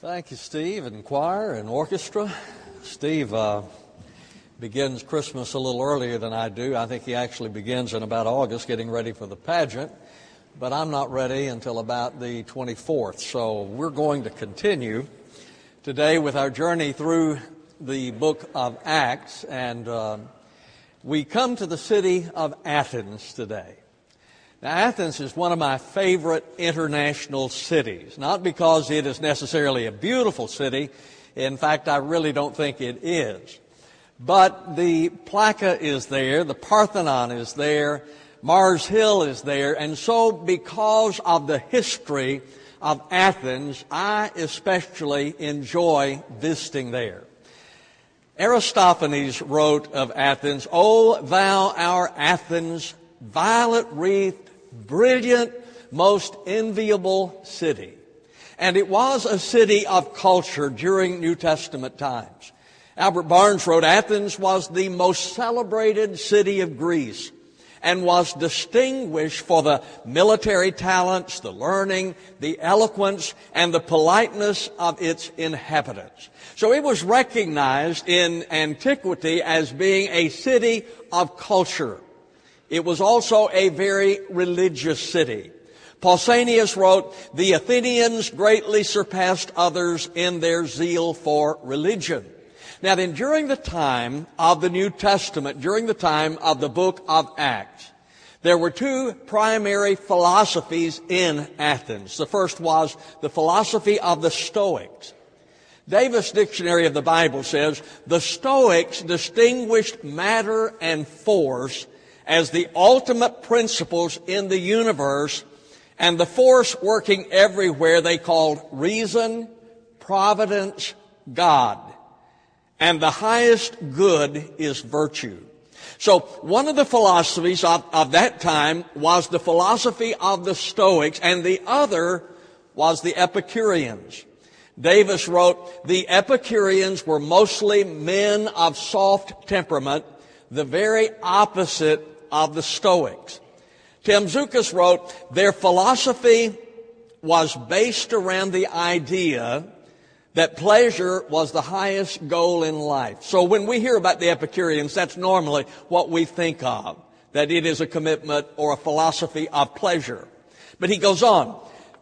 Thank you, Steve, and choir and orchestra. Steve uh, begins Christmas a little earlier than I do. I think he actually begins in about August, getting ready for the pageant. But I'm not ready until about the 24th. So we're going to continue today with our journey through the book of Acts. And uh, we come to the city of Athens today. Now, Athens is one of my favorite international cities, not because it is necessarily a beautiful city. In fact, I really don't think it is. But the Plaka is there, the Parthenon is there, Mars Hill is there, and so because of the history of Athens, I especially enjoy visiting there. Aristophanes wrote of Athens, O thou our Athens, violet wreathed brilliant, most enviable city. And it was a city of culture during New Testament times. Albert Barnes wrote Athens was the most celebrated city of Greece and was distinguished for the military talents, the learning, the eloquence, and the politeness of its inhabitants. So it was recognized in antiquity as being a city of culture. It was also a very religious city. Pausanias wrote, the Athenians greatly surpassed others in their zeal for religion. Now then, during the time of the New Testament, during the time of the book of Acts, there were two primary philosophies in Athens. The first was the philosophy of the Stoics. Davis Dictionary of the Bible says, the Stoics distinguished matter and force as the ultimate principles in the universe and the force working everywhere they called reason, providence, God. And the highest good is virtue. So one of the philosophies of, of that time was the philosophy of the Stoics and the other was the Epicureans. Davis wrote, the Epicureans were mostly men of soft temperament, the very opposite of the Stoics. Tim Tzukas wrote, their philosophy was based around the idea that pleasure was the highest goal in life. So when we hear about the Epicureans, that's normally what we think of, that it is a commitment or a philosophy of pleasure. But he goes on,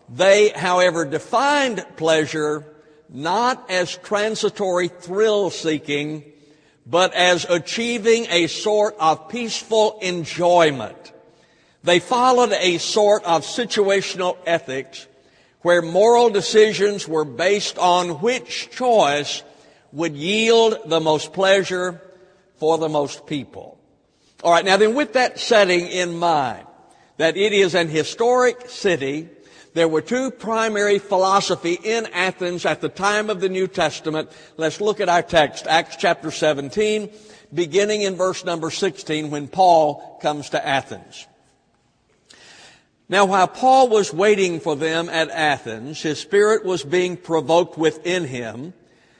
they, however, defined pleasure not as transitory thrill seeking, but as achieving a sort of peaceful enjoyment. They followed a sort of situational ethics where moral decisions were based on which choice would yield the most pleasure for the most people. All right, now then with that setting in mind, that it is an historic city there were two primary philosophy in Athens at the time of the New Testament. Let's look at our text, Acts chapter 17, beginning in verse number 16 when Paul comes to Athens. Now while Paul was waiting for them at Athens, his spirit was being provoked within him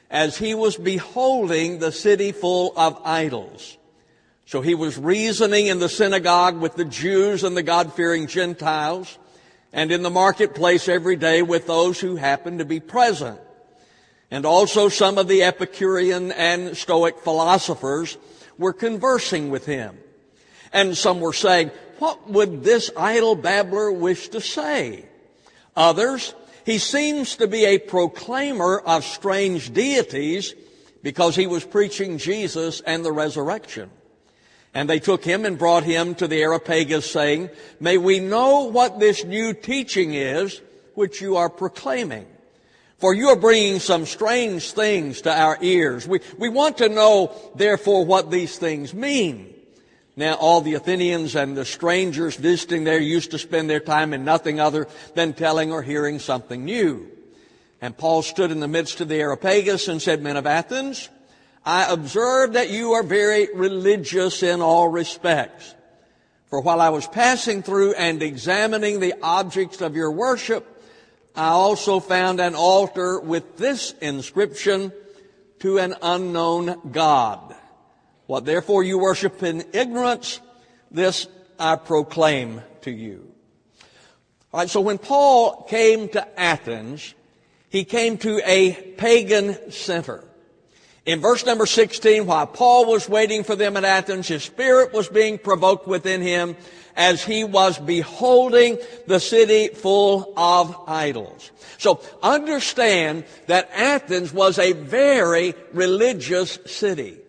as he was beholding the city full of idols. So he was reasoning in the synagogue with the Jews and the God-fearing Gentiles and in the marketplace every day with those who happen to be present. And also some of the Epicurean and Stoic philosophers were conversing with him. And some were saying, what would this idle babbler wish to say? Others, he seems to be a proclaimer of strange deities because he was preaching Jesus and the resurrection. And they took him and brought him to the Areopagus saying, May we know what this new teaching is which you are proclaiming. For you are bringing some strange things to our ears. We, we want to know, therefore, what these things mean. Now, all the Athenians and the strangers visiting there used to spend their time in nothing other than telling or hearing something new. And Paul stood in the midst of the Areopagus and said, Men of Athens, I observe that you are very religious in all respects. For while I was passing through and examining the objects of your worship, I also found an altar with this inscription, to an unknown God. What therefore you worship in ignorance, this I proclaim to you. Alright, so when Paul came to Athens, He came to a pagan center. In verse number 16, while Paul was waiting for them at Athens, his spirit was being provoked within him as he was beholding the city full of idols. So understand that Athens was a very religious city.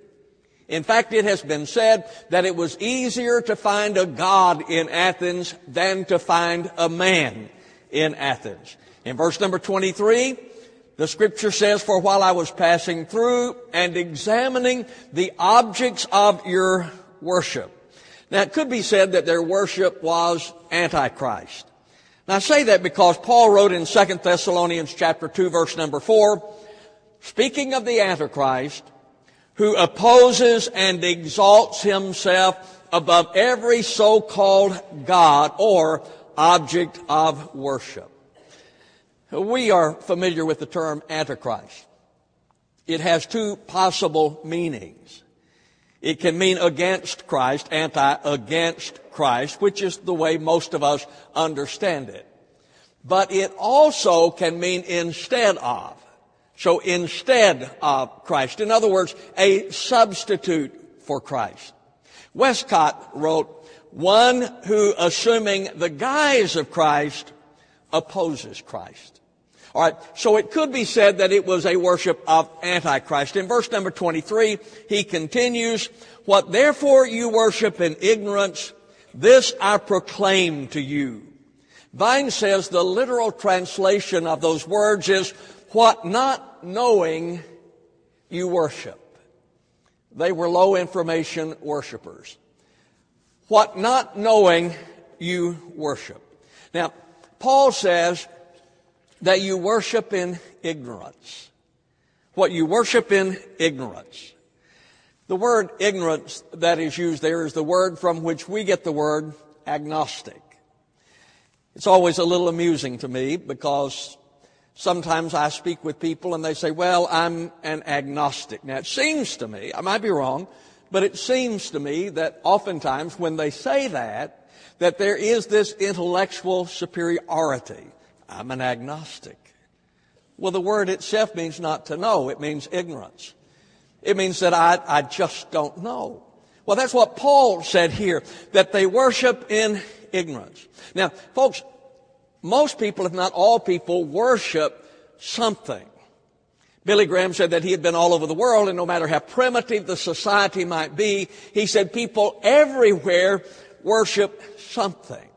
In fact, it has been said that it was easier to find a God in Athens than to find a man in Athens. In verse number 23, the scripture says, For while I was passing through and examining the objects of your worship. Now it could be said that their worship was antichrist. Now I say that because Paul wrote in 2 Thessalonians chapter 2 verse number 4, speaking of the antichrist, who opposes and exalts himself above every so-called God or object of worship. We are familiar with the term Antichrist. It has two possible meanings. It can mean against Christ, anti against Christ, which is the way most of us understand it. But it also can mean instead of. So instead of Christ. In other words, a substitute for Christ. Westcott wrote, one who assuming the guise of Christ opposes Christ. All right. So it could be said that it was a worship of Antichrist. In verse number 23, he continues, what therefore you worship in ignorance, this I proclaim to you. Vine says the literal translation of those words is, what not knowing you worship. They were low information worshipers. What not knowing you worship. Now, Paul says that you worship in ignorance. What you worship in ignorance. The word ignorance that is used there is the word from which we get the word agnostic. It's always a little amusing to me because sometimes I speak with people and they say, well, I'm an agnostic. Now it seems to me, I might be wrong, but it seems to me that oftentimes when they say that, that there is this intellectual superiority. I'm an agnostic. Well, the word itself means not to know. It means ignorance. It means that I, I just don't know. Well, that's what Paul said here, that they worship in ignorance. Now, folks, most people, if not all people, worship something. Billy Graham said that he had been all over the world, and no matter how primitive the society might be, he said people everywhere worship something.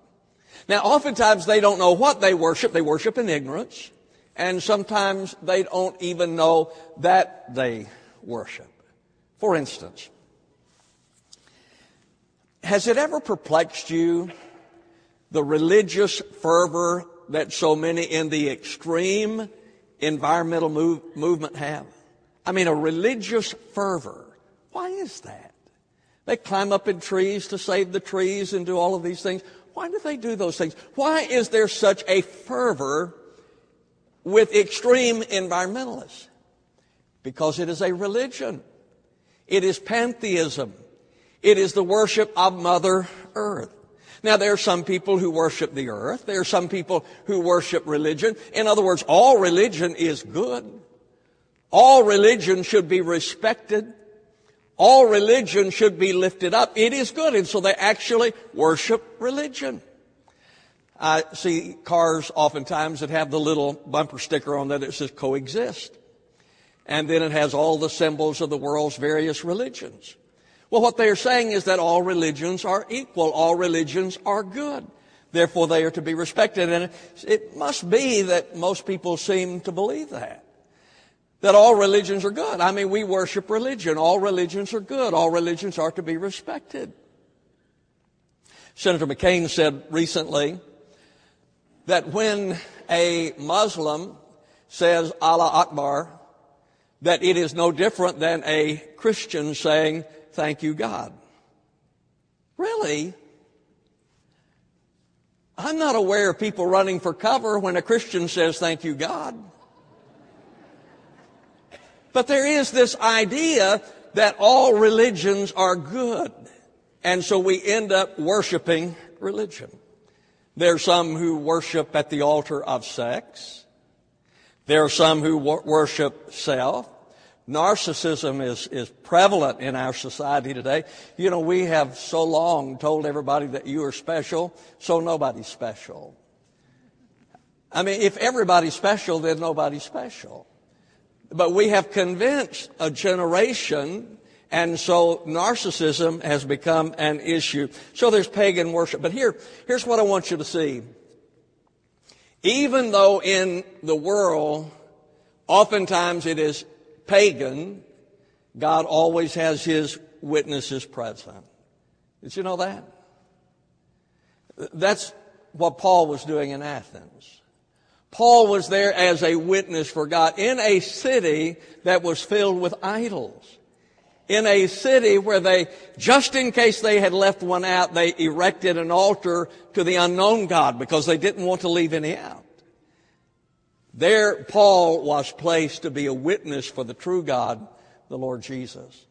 Now, oftentimes they don't know what they worship. They worship in ignorance. And sometimes they don't even know that they worship. For instance, has it ever perplexed you the religious fervor that so many in the extreme environmental move, movement have? I mean, a religious fervor. Why is that? They climb up in trees to save the trees and do all of these things. Why do they do those things? Why is there such a fervor with extreme environmentalists? Because it is a religion. It is pantheism. It is the worship of Mother Earth. Now there are some people who worship the earth. There are some people who worship religion. In other words, all religion is good. All religion should be respected. All religion should be lifted up. It is good. And so they actually worship religion. I see cars oftentimes that have the little bumper sticker on that that says coexist. And then it has all the symbols of the world's various religions. Well, what they are saying is that all religions are equal. All religions are good. Therefore, they are to be respected. And it must be that most people seem to believe that that all religions are good. I mean, we worship religion. All religions are good. All religions are to be respected. Senator McCain said recently that when a Muslim says Allah Akbar, that it is no different than a Christian saying, thank you God. Really? I'm not aware of people running for cover when a Christian says thank you God. But there is this idea that all religions are good. And so we end up worshiping religion. There are some who worship at the altar of sex. There are some who wor- worship self. Narcissism is, is prevalent in our society today. You know, we have so long told everybody that you are special, so nobody's special. I mean, if everybody's special, then nobody's special. But we have convinced a generation, and so narcissism has become an issue. So there's pagan worship. But here, here's what I want you to see. Even though in the world, oftentimes it is pagan, God always has his witnesses present. Did you know that? That's what Paul was doing in Athens. Paul was there as a witness for God in a city that was filled with idols. In a city where they, just in case they had left one out, they erected an altar to the unknown God because they didn't want to leave any out. There, Paul was placed to be a witness for the true God, the Lord Jesus.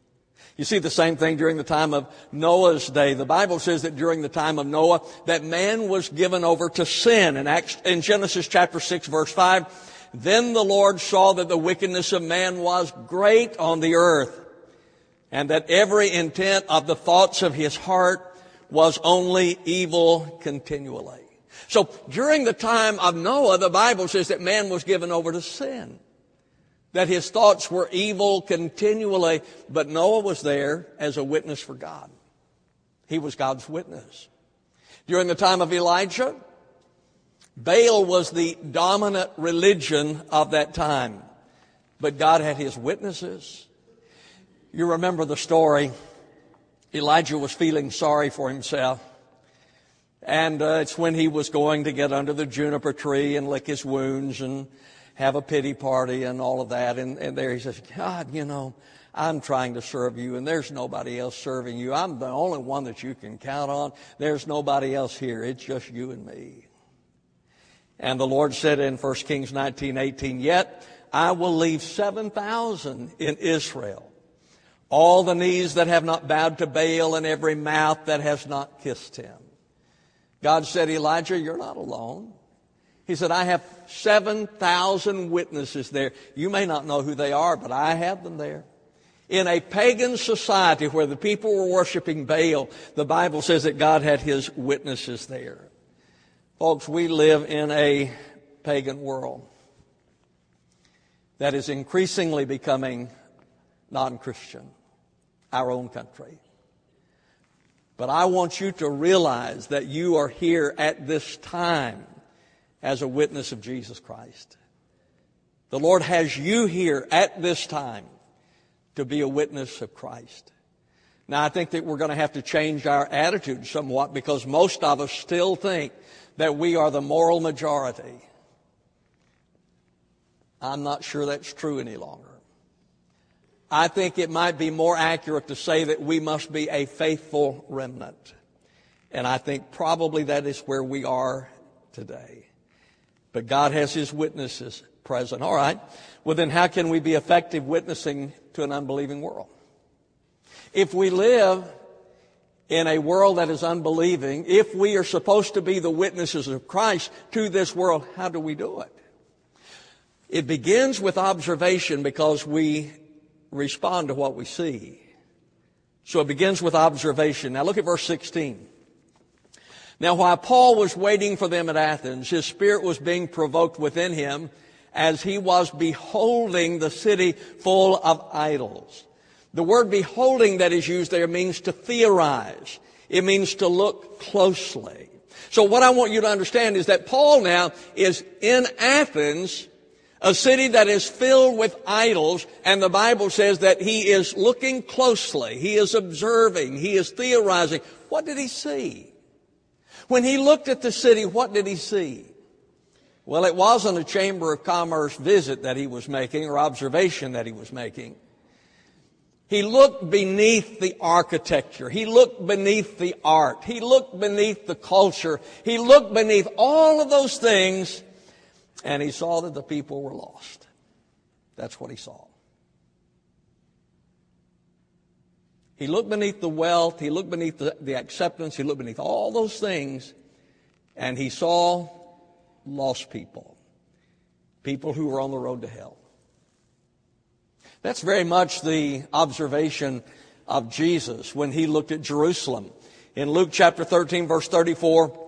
You see the same thing during the time of Noah's day. The Bible says that during the time of Noah, that man was given over to sin. In, Acts, in Genesis chapter 6 verse 5, then the Lord saw that the wickedness of man was great on the earth, and that every intent of the thoughts of his heart was only evil continually. So during the time of Noah, the Bible says that man was given over to sin that his thoughts were evil continually, but Noah was there as a witness for God. He was God's witness. During the time of Elijah, Baal was the dominant religion of that time, but God had his witnesses. You remember the story. Elijah was feeling sorry for himself. And uh, it's when he was going to get under the juniper tree and lick his wounds and have a pity party and all of that. And, and there he says, God, you know, I'm trying to serve you and there's nobody else serving you. I'm the only one that you can count on. There's nobody else here. It's just you and me. And the Lord said in 1 Kings 19, 18, yet I will leave 7,000 in Israel. All the knees that have not bowed to Baal and every mouth that has not kissed him. God said, Elijah, you're not alone. He said, I have 7,000 witnesses there. You may not know who they are, but I have them there. In a pagan society where the people were worshiping Baal, the Bible says that God had his witnesses there. Folks, we live in a pagan world that is increasingly becoming non-Christian, our own country. But I want you to realize that you are here at this time as a witness of Jesus Christ. The Lord has you here at this time to be a witness of Christ. Now, I think that we're going to have to change our attitude somewhat because most of us still think that we are the moral majority. I'm not sure that's true any longer. I think it might be more accurate to say that we must be a faithful remnant. And I think probably that is where we are today. But God has His witnesses present. All right. Well, then how can we be effective witnessing to an unbelieving world? If we live in a world that is unbelieving, if we are supposed to be the witnesses of Christ to this world, how do we do it? It begins with observation because we respond to what we see. So it begins with observation. Now look at verse 16. Now, while Paul was waiting for them at Athens, his spirit was being provoked within him as he was beholding the city full of idols. The word beholding that is used there means to theorize. It means to look closely. So what I want you to understand is that Paul now is in Athens, a city that is filled with idols, and the Bible says that he is looking closely. He is observing. He is theorizing. What did he see? When he looked at the city, what did he see? Well, it wasn't a Chamber of Commerce visit that he was making or observation that he was making. He looked beneath the architecture. He looked beneath the art. He looked beneath the culture. He looked beneath all of those things and he saw that the people were lost. That's what he saw. He looked beneath the wealth, he looked beneath the, the acceptance, he looked beneath all those things, and he saw lost people. people who were on the road to hell. That's very much the observation of Jesus when he looked at Jerusalem. In Luke chapter 13, verse 34,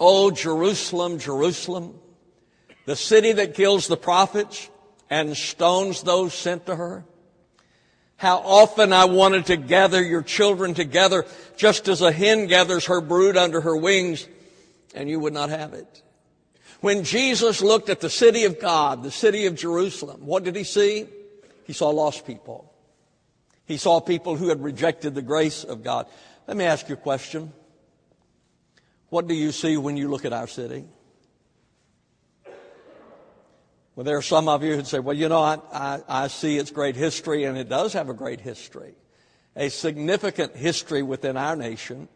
Oh, Jerusalem, Jerusalem, the city that kills the prophets and stones those sent to her. How often I wanted to gather your children together just as a hen gathers her brood under her wings, and you would not have it. When Jesus looked at the city of God, the city of Jerusalem, what did he see? He saw lost people. He saw people who had rejected the grace of God. Let me ask you a question. What do you see when you look at our city? Well, there are some of you who say, well, you know, I, I, I, see its great history, and it does have a great history, a significant history within our nation.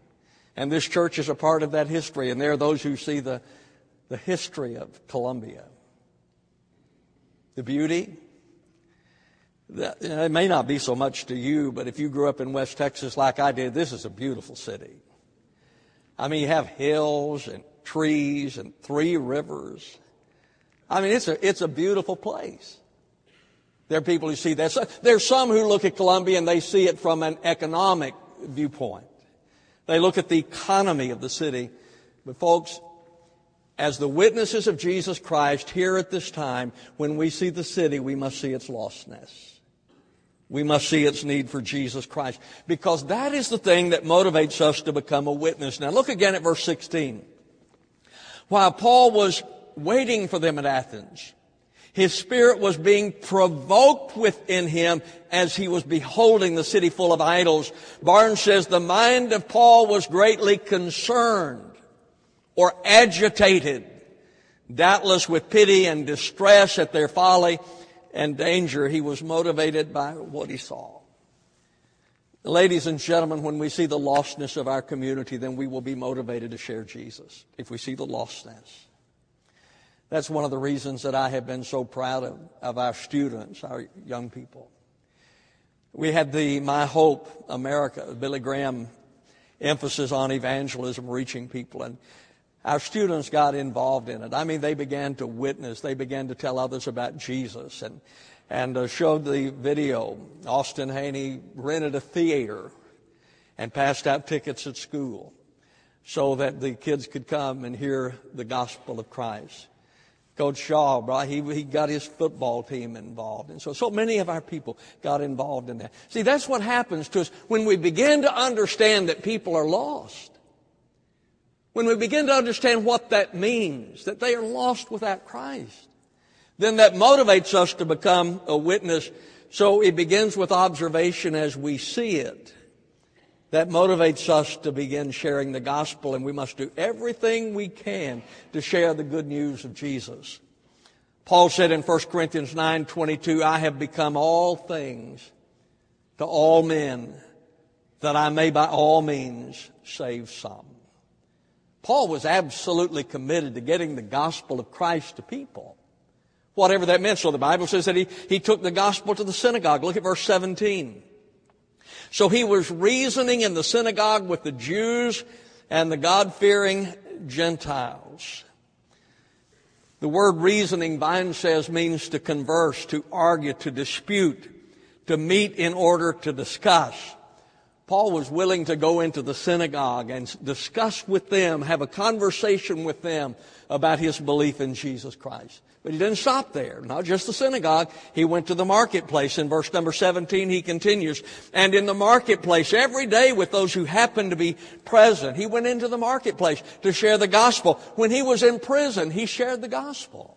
And this church is a part of that history. And there are those who see the, the history of Columbia, the beauty, it may not be so much to you, but if you grew up in West Texas like I did, this is a beautiful city. I mean, you have hills and trees and three rivers. I mean, it's a, it's a beautiful place. There are people who see that. So, there's some who look at Columbia and they see it from an economic viewpoint. They look at the economy of the city. But folks, as the witnesses of Jesus Christ here at this time, when we see the city, we must see its lostness we must see its need for Jesus Christ. Because that is the thing that motivates us to become a witness. Now look again at verse 16. While Paul was waiting for them at Athens, his spirit was being provoked within him as he was beholding the city full of idols. Barnes says the mind of Paul was greatly concerned or agitated, doubtless with pity and distress at their folly and danger, he was motivated by what he saw. Ladies and gentlemen, when we see the lostness of our community, then we will be motivated to share Jesus. If we see the lostness. That's one of the reasons that I have been so proud of, of our students, our young people. We had the My Hope America, Billy Graham emphasis on evangelism, reaching people. And our students got involved in it. I mean, they began to witness. They began to tell others about Jesus and, and uh, showed the video. Austin Haney rented a theater and passed out tickets at school so that the kids could come and hear the gospel of Christ. Coach Shaw, right, he, he got his football team involved. And so, so many of our people got involved in that. See, that's what happens to us when we begin to understand that people are lost. When we begin to understand what that means, that they are lost without Christ, then that motivates us to become a witness. So it begins with observation as we see it. That motivates us to begin sharing the gospel, and we must do everything we can to share the good news of Jesus. Paul said in 1 Corinthians 9 22, I have become all things to all men, that I may by all means save some. Paul was absolutely committed to getting the gospel of Christ to people. Whatever that meant. So the Bible says that he, he took the gospel to the synagogue. Look at verse 17. So he was reasoning in the synagogue with the Jews and the God-fearing Gentiles. The word reasoning, Vine says, means to converse, to argue, to dispute, to meet in order to discuss. Paul was willing to go into the synagogue and discuss with them, have a conversation with them about his belief in Jesus Christ. But he didn't stop there. Not just the synagogue. He went to the marketplace. In verse number 17, he continues, and in the marketplace every day with those who happened to be present. He went into the marketplace to share the gospel. When he was in prison, he shared the gospel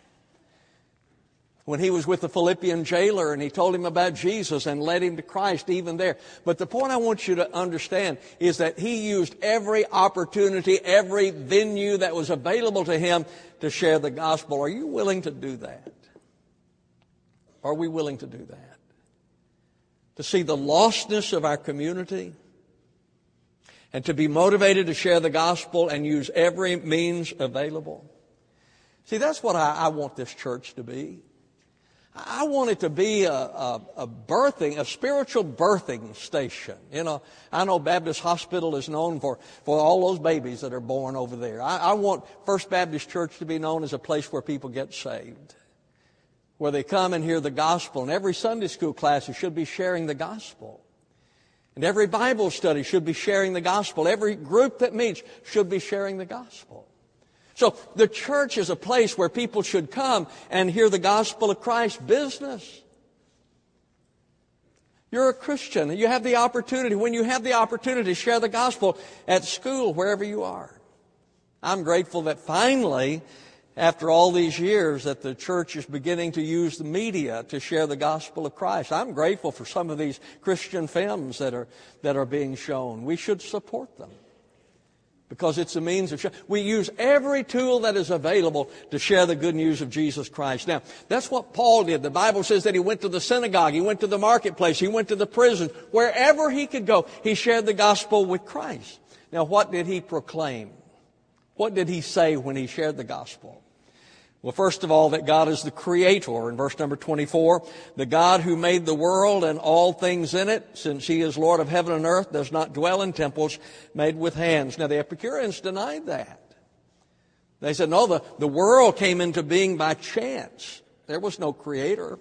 when he was with the Philippian jailer and he told him about Jesus and led him to Christ even there. But the point I want you to understand is that he used every opportunity, every venue that was available to him to share the gospel. Are you willing to do that? Are we willing to do that? To see the lostness of our community and to be motivated to share the gospel and use every means available? See, that's what I, I want this church to be. I want it to be a, a, a, birthing, a spiritual birthing station. You know, I know Baptist Hospital is known for, for all those babies that are born over there. I, I want First Baptist Church to be known as a place where people get saved. where they come and hear the gospel. And every Sunday school class should be sharing the gospel. And every Bible study should be sharing the gospel. Every group that meets should be sharing the gospel. So the church is a place where people should come and hear the gospel of Christ business. You're a Christian. You have the opportunity. When you have the opportunity to share the gospel at school, wherever you are. I'm grateful that finally after all these years that the church is beginning to use the media to share the gospel of Christ. I'm grateful for some of these Christian films that are, that are being shown. We should support them because it's a means of sharing. We use every tool that is available to share the good news of Jesus Christ. Now, that's what Paul did. The Bible says that he went to the synagogue, he went to the marketplace, he went to the prison. Wherever he could go, he shared the gospel with Christ. Now, what did he proclaim? What did he say when he shared the gospel? Well, first of all, that God is the creator in verse number 24. The God who made the world and all things in it, since he is Lord of heaven and earth, does not dwell in temples made with hands. Now, the Epicureans denied that. They said, no, the, the world came into being by chance. There was no creator.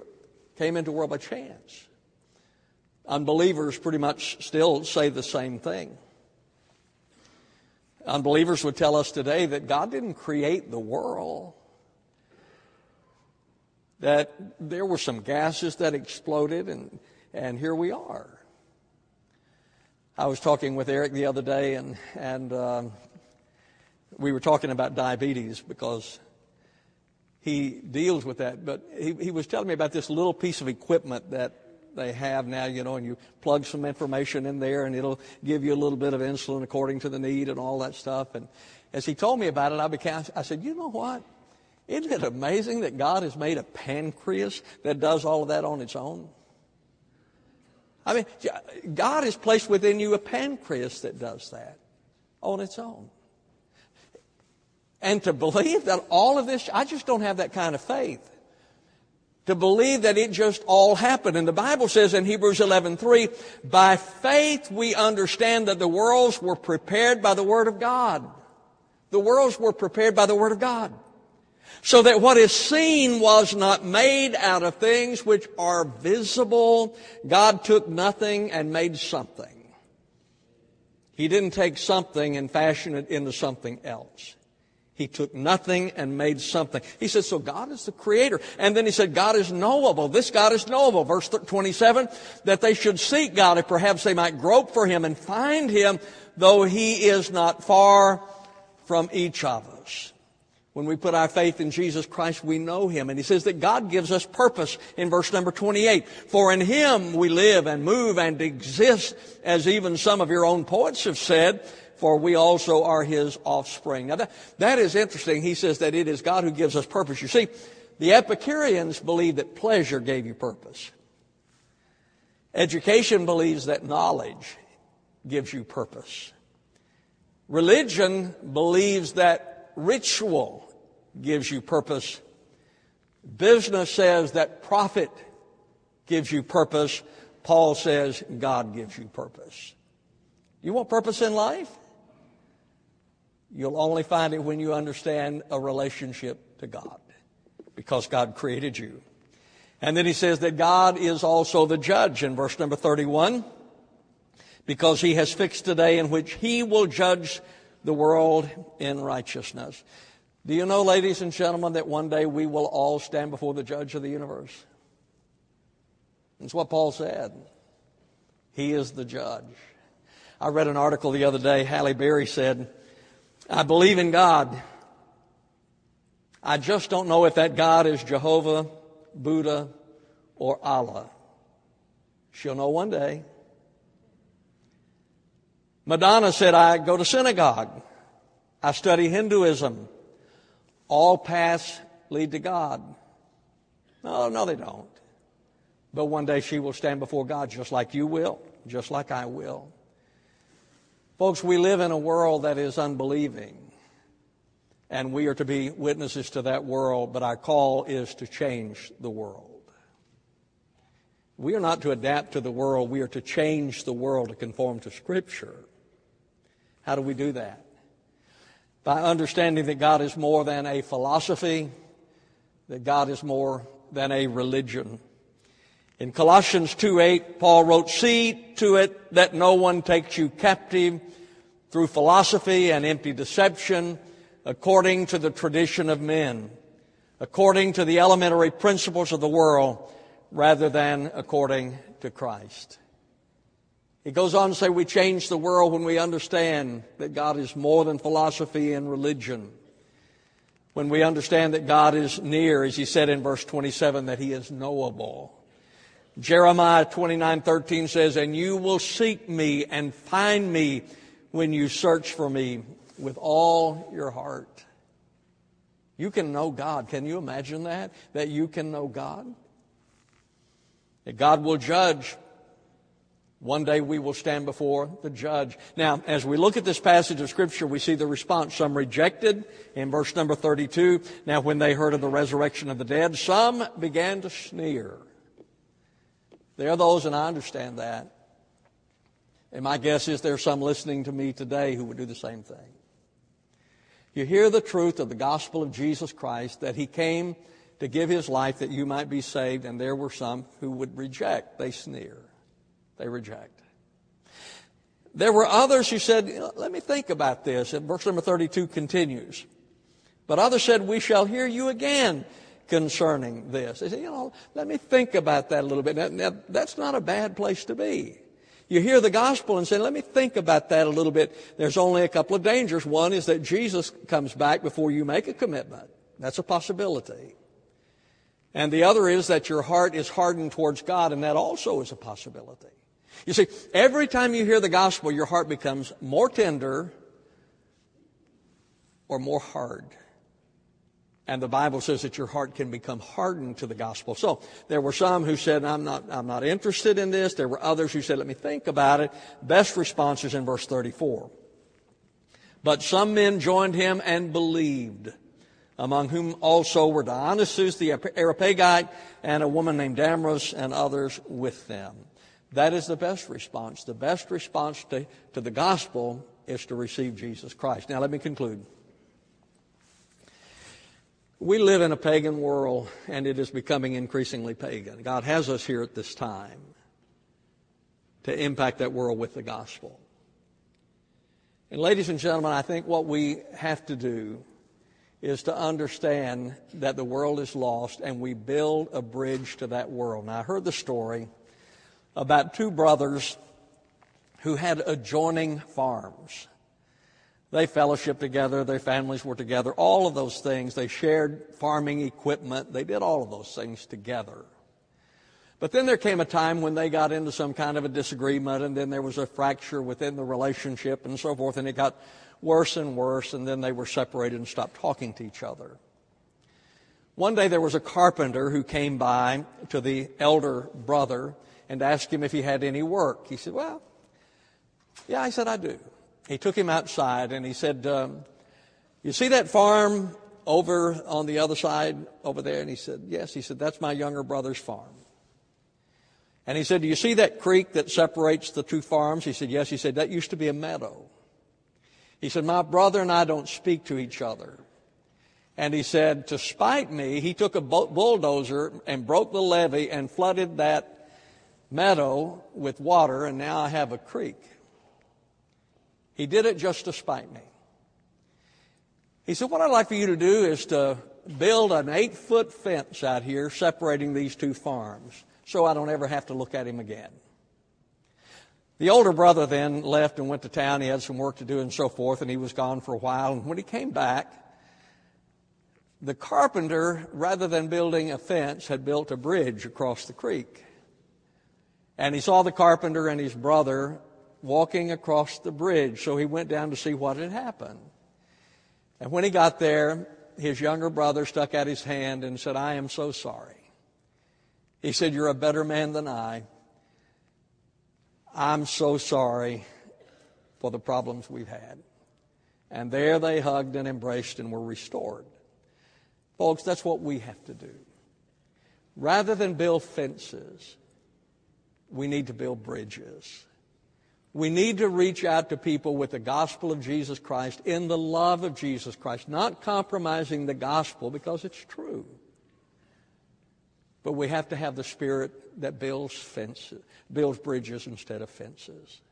Came into world by chance. Unbelievers pretty much still say the same thing. Unbelievers would tell us today that God didn't create the world that there were some gases that exploded, and, and here we are. I was talking with Eric the other day, and, and um, we were talking about diabetes because he deals with that. But he, he was telling me about this little piece of equipment that they have now, you know, and you plug some information in there and it'll give you a little bit of insulin according to the need and all that stuff. And as he told me about it, I became, I said, you know what? Isn't it amazing that God has made a pancreas that does all of that on its own? I mean, God has placed within you a pancreas that does that on its own. And to believe that all of this, I just don't have that kind of faith. To believe that it just all happened. And the Bible says in Hebrews 11:3, by faith we understand that the worlds were prepared by the word of God. The worlds were prepared by the word of God so that what is seen was not made out of things which are visible. God took nothing and made something. He didn't take something and fashion it into something else. He took nothing and made something. He said, so God is the creator. And then he said, God is knowable. This God is knowable. Verse 27, that they should seek God if perhaps they might grope for him and find him, though he is not far from each of us. When we put our faith in Jesus Christ, we know Him. And He says that God gives us purpose in verse number 28. For in Him we live and move and exist, as even some of your own poets have said, for we also are His offspring. Now that, that is interesting. He says that it is God who gives us purpose. You see, the Epicureans believe that pleasure gave you purpose. Education believes that knowledge gives you purpose. Religion believes that ritual gives you purpose. Business says that profit gives you purpose. Paul says God gives you purpose. You want purpose in life? You'll only find it when you understand a relationship to God because God created you. And then he says that God is also the judge in verse number 31 because he has fixed a day in which he will judge the world in righteousness. Do you know, ladies and gentlemen, that one day we will all stand before the judge of the universe? That's what Paul said. He is the judge. I read an article the other day. Halle Berry said, I believe in God. I just don't know if that God is Jehovah, Buddha, or Allah. She'll know one day. Madonna said, I go to synagogue. I study Hinduism. All paths lead to God. No, no, they don't. But one day she will stand before God just like you will, just like I will. Folks, we live in a world that is unbelieving. And we are to be witnesses to that world, but our call is to change the world. We are not to adapt to the world, we are to change the world to conform to Scripture. How do we do that? By understanding that God is more than a philosophy, that God is more than a religion. In Colossians 2:8, Paul wrote, "See to it that no one takes you captive through philosophy and empty deception, according to the tradition of men, according to the elementary principles of the world, rather than according to Christ." He goes on to say we change the world when we understand that God is more than philosophy and religion. When we understand that God is near, as he said in verse 27, that he is knowable. Jeremiah 29:13 says, "And you will seek me and find me when you search for me with all your heart." You can know God. Can you imagine that? That you can know God? That God will judge one day we will stand before the judge. Now, as we look at this passage of scripture, we see the response. Some rejected in verse number 32. Now, when they heard of the resurrection of the dead, some began to sneer. There are those, and I understand that. And my guess is there are some listening to me today who would do the same thing. You hear the truth of the gospel of Jesus Christ, that he came to give his life that you might be saved, and there were some who would reject. They sneer they reject. There were others who said, let me think about this. And verse number 32 continues. But others said, we shall hear you again concerning this. They said, you know, let me think about that a little bit. Now, now, that's not a bad place to be. You hear the gospel and say, let me think about that a little bit. There's only a couple of dangers. One is that Jesus comes back before you make a commitment. That's a possibility. And the other is that your heart is hardened towards God, and that also is a possibility. You see, every time you hear the gospel, your heart becomes more tender or more hard. And the Bible says that your heart can become hardened to the gospel. So there were some who said, I'm not, I'm not interested in this. There were others who said, let me think about it. Best response is in verse 34. But some men joined him and believed, among whom also were Dionysius the Areopagite and a woman named Damaris and others with them. That is the best response. The best response to, to the gospel is to receive Jesus Christ. Now, let me conclude. We live in a pagan world, and it is becoming increasingly pagan. God has us here at this time to impact that world with the gospel. And, ladies and gentlemen, I think what we have to do is to understand that the world is lost and we build a bridge to that world. Now, I heard the story about two brothers who had adjoining farms. They fellowshiped together, their families were together, all of those things. They shared farming equipment, they did all of those things together. But then there came a time when they got into some kind of a disagreement, and then there was a fracture within the relationship and so forth, and it got worse and worse, and then they were separated and stopped talking to each other. One day there was a carpenter who came by to the elder brother and asked him if he had any work. He said, Well, yeah, I said, I do. He took him outside and he said, um, You see that farm over on the other side over there? And he said, Yes. He said, That's my younger brother's farm. And he said, Do you see that creek that separates the two farms? He said, Yes. He said, That used to be a meadow. He said, My brother and I don't speak to each other. And he said, To spite me, he took a bulldozer and broke the levee and flooded that meadow with water, and now I have a creek. He did it just to spite me. He said, What I'd like for you to do is to build an eight foot fence out here separating these two farms so I don't ever have to look at him again. The older brother then left and went to town. He had some work to do and so forth, and he was gone for a while. And when he came back, the carpenter, rather than building a fence, had built a bridge across the creek. And he saw the carpenter and his brother walking across the bridge, so he went down to see what had happened. And when he got there, his younger brother stuck out his hand and said, I am so sorry. He said, You're a better man than I. I'm so sorry for the problems we've had. And there they hugged and embraced and were restored. Folks, that's what we have to do. Rather than build fences, we need to build bridges. We need to reach out to people with the gospel of Jesus Christ in the love of Jesus Christ, not compromising the gospel because it's true. But we have to have the spirit that builds fences, builds bridges instead of fences.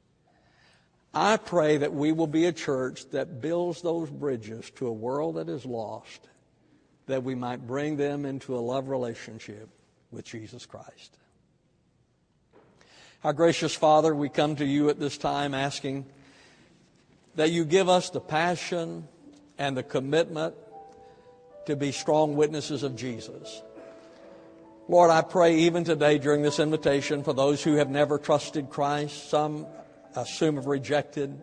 I pray that we will be a church that builds those bridges to a world that is lost, that we might bring them into a love relationship with Jesus Christ. Our gracious Father, we come to you at this time asking that you give us the passion and the commitment to be strong witnesses of Jesus. Lord, I pray even today during this invitation for those who have never trusted Christ, some assume have rejected,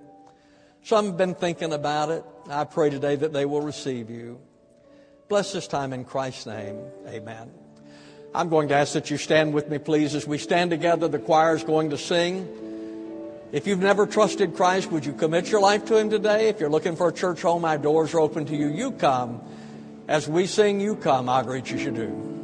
some have been thinking about it. I pray today that they will receive you. Bless this time in Christ's name. Amen. I'm going to ask that you stand with me, please. As we stand together, the choir is going to sing. If you've never trusted Christ, would you commit your life to Him today? If you're looking for a church home, my doors are open to you. You come. As we sing, you come. I'll greet you you do.